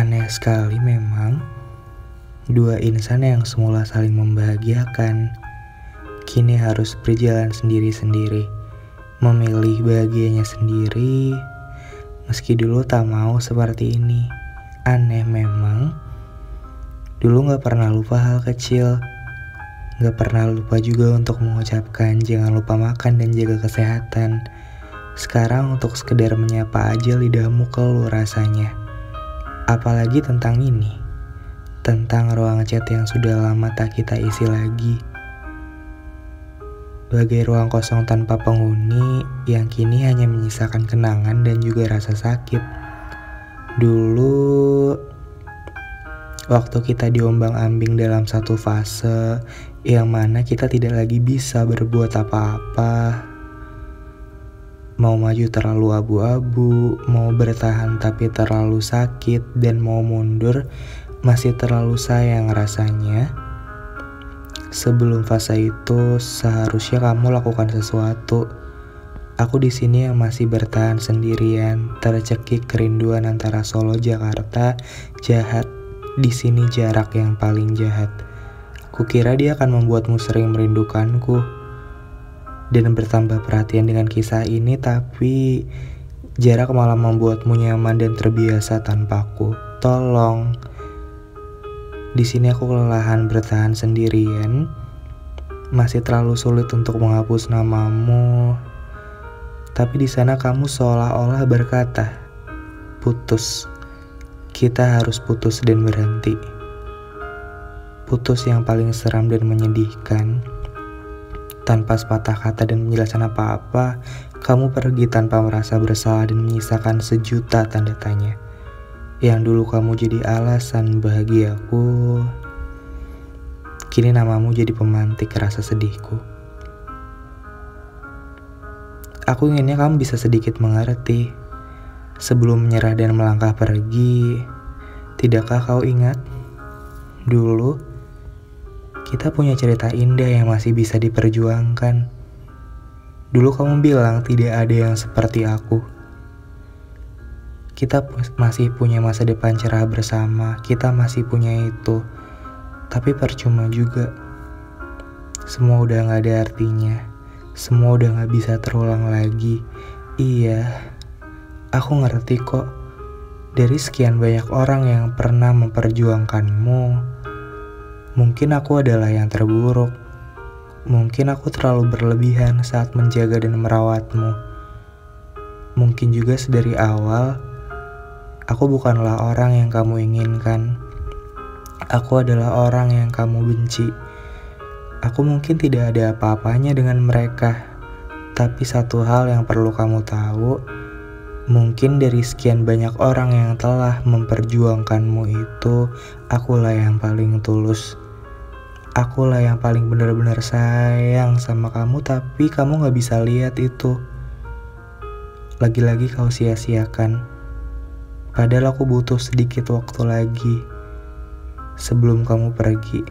Aneh sekali memang, dua insan yang semula saling membahagiakan, kini harus berjalan sendiri-sendiri, memilih bahagianya sendiri, meski dulu tak mau seperti ini. Aneh memang, dulu gak pernah lupa hal kecil, gak pernah lupa juga untuk mengucapkan jangan lupa makan dan jaga kesehatan. Sekarang untuk sekedar menyapa aja lidahmu keluh rasanya. Apalagi tentang ini, tentang ruang chat yang sudah lama tak kita isi lagi. Bagai ruang kosong tanpa penghuni yang kini hanya menyisakan kenangan dan juga rasa sakit. Dulu, waktu kita diombang-ambing dalam satu fase yang mana kita tidak lagi bisa berbuat apa-apa, Mau maju terlalu abu-abu, mau bertahan tapi terlalu sakit, dan mau mundur masih terlalu sayang rasanya. Sebelum fase itu, seharusnya kamu lakukan sesuatu. Aku di sini yang masih bertahan sendirian, tercekik kerinduan antara Solo Jakarta, jahat. Di sini jarak yang paling jahat. Kukira dia akan membuatmu sering merindukanku dan bertambah perhatian dengan kisah ini tapi jarak malah membuatmu nyaman dan terbiasa tanpaku. Tolong. Di sini aku kelelahan bertahan sendirian. Masih terlalu sulit untuk menghapus namamu. Tapi di sana kamu seolah-olah berkata, "Putus. Kita harus putus dan berhenti." Putus yang paling seram dan menyedihkan tanpa sepatah kata dan penjelasan apa-apa, kamu pergi tanpa merasa bersalah dan menyisakan sejuta tanda tanya. Yang dulu kamu jadi alasan bahagiaku, kini namamu jadi pemantik rasa sedihku. Aku inginnya kamu bisa sedikit mengerti. Sebelum menyerah dan melangkah pergi, tidakkah kau ingat? Dulu, kita punya cerita indah yang masih bisa diperjuangkan. Dulu kamu bilang tidak ada yang seperti aku. Kita masih punya masa depan cerah bersama, kita masih punya itu. Tapi percuma juga. Semua udah gak ada artinya. Semua udah gak bisa terulang lagi. Iya, aku ngerti kok. Dari sekian banyak orang yang pernah memperjuangkanmu, Mungkin aku adalah yang terburuk. Mungkin aku terlalu berlebihan saat menjaga dan merawatmu. Mungkin juga sedari awal, aku bukanlah orang yang kamu inginkan. Aku adalah orang yang kamu benci. Aku mungkin tidak ada apa-apanya dengan mereka, tapi satu hal yang perlu kamu tahu, mungkin dari sekian banyak orang yang telah memperjuangkanmu itu, akulah yang paling tulus. Akulah yang paling benar-benar sayang sama kamu, tapi kamu gak bisa lihat itu. Lagi-lagi kau sia-siakan. Padahal aku butuh sedikit waktu lagi sebelum kamu pergi.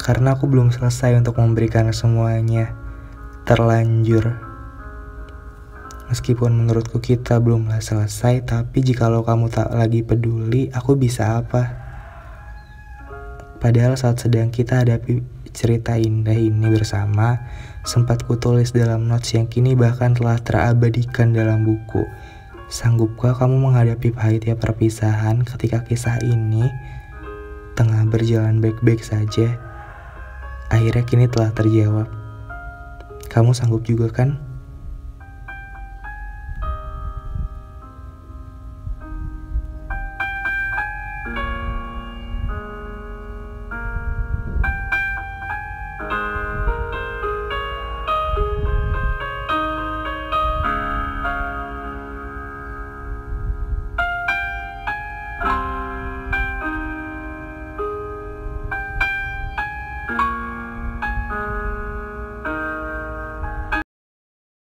Karena aku belum selesai untuk memberikan semuanya. Terlanjur. Meskipun menurutku kita belum selesai, tapi jikalau kamu tak lagi peduli, aku bisa apa? Padahal saat sedang kita hadapi cerita indah ini bersama, sempat kutulis dalam notes yang kini bahkan telah terabadikan dalam buku. Sanggupkah kamu menghadapi pahitnya perpisahan ketika kisah ini tengah berjalan baik-baik saja? Akhirnya kini telah terjawab. Kamu sanggup juga kan?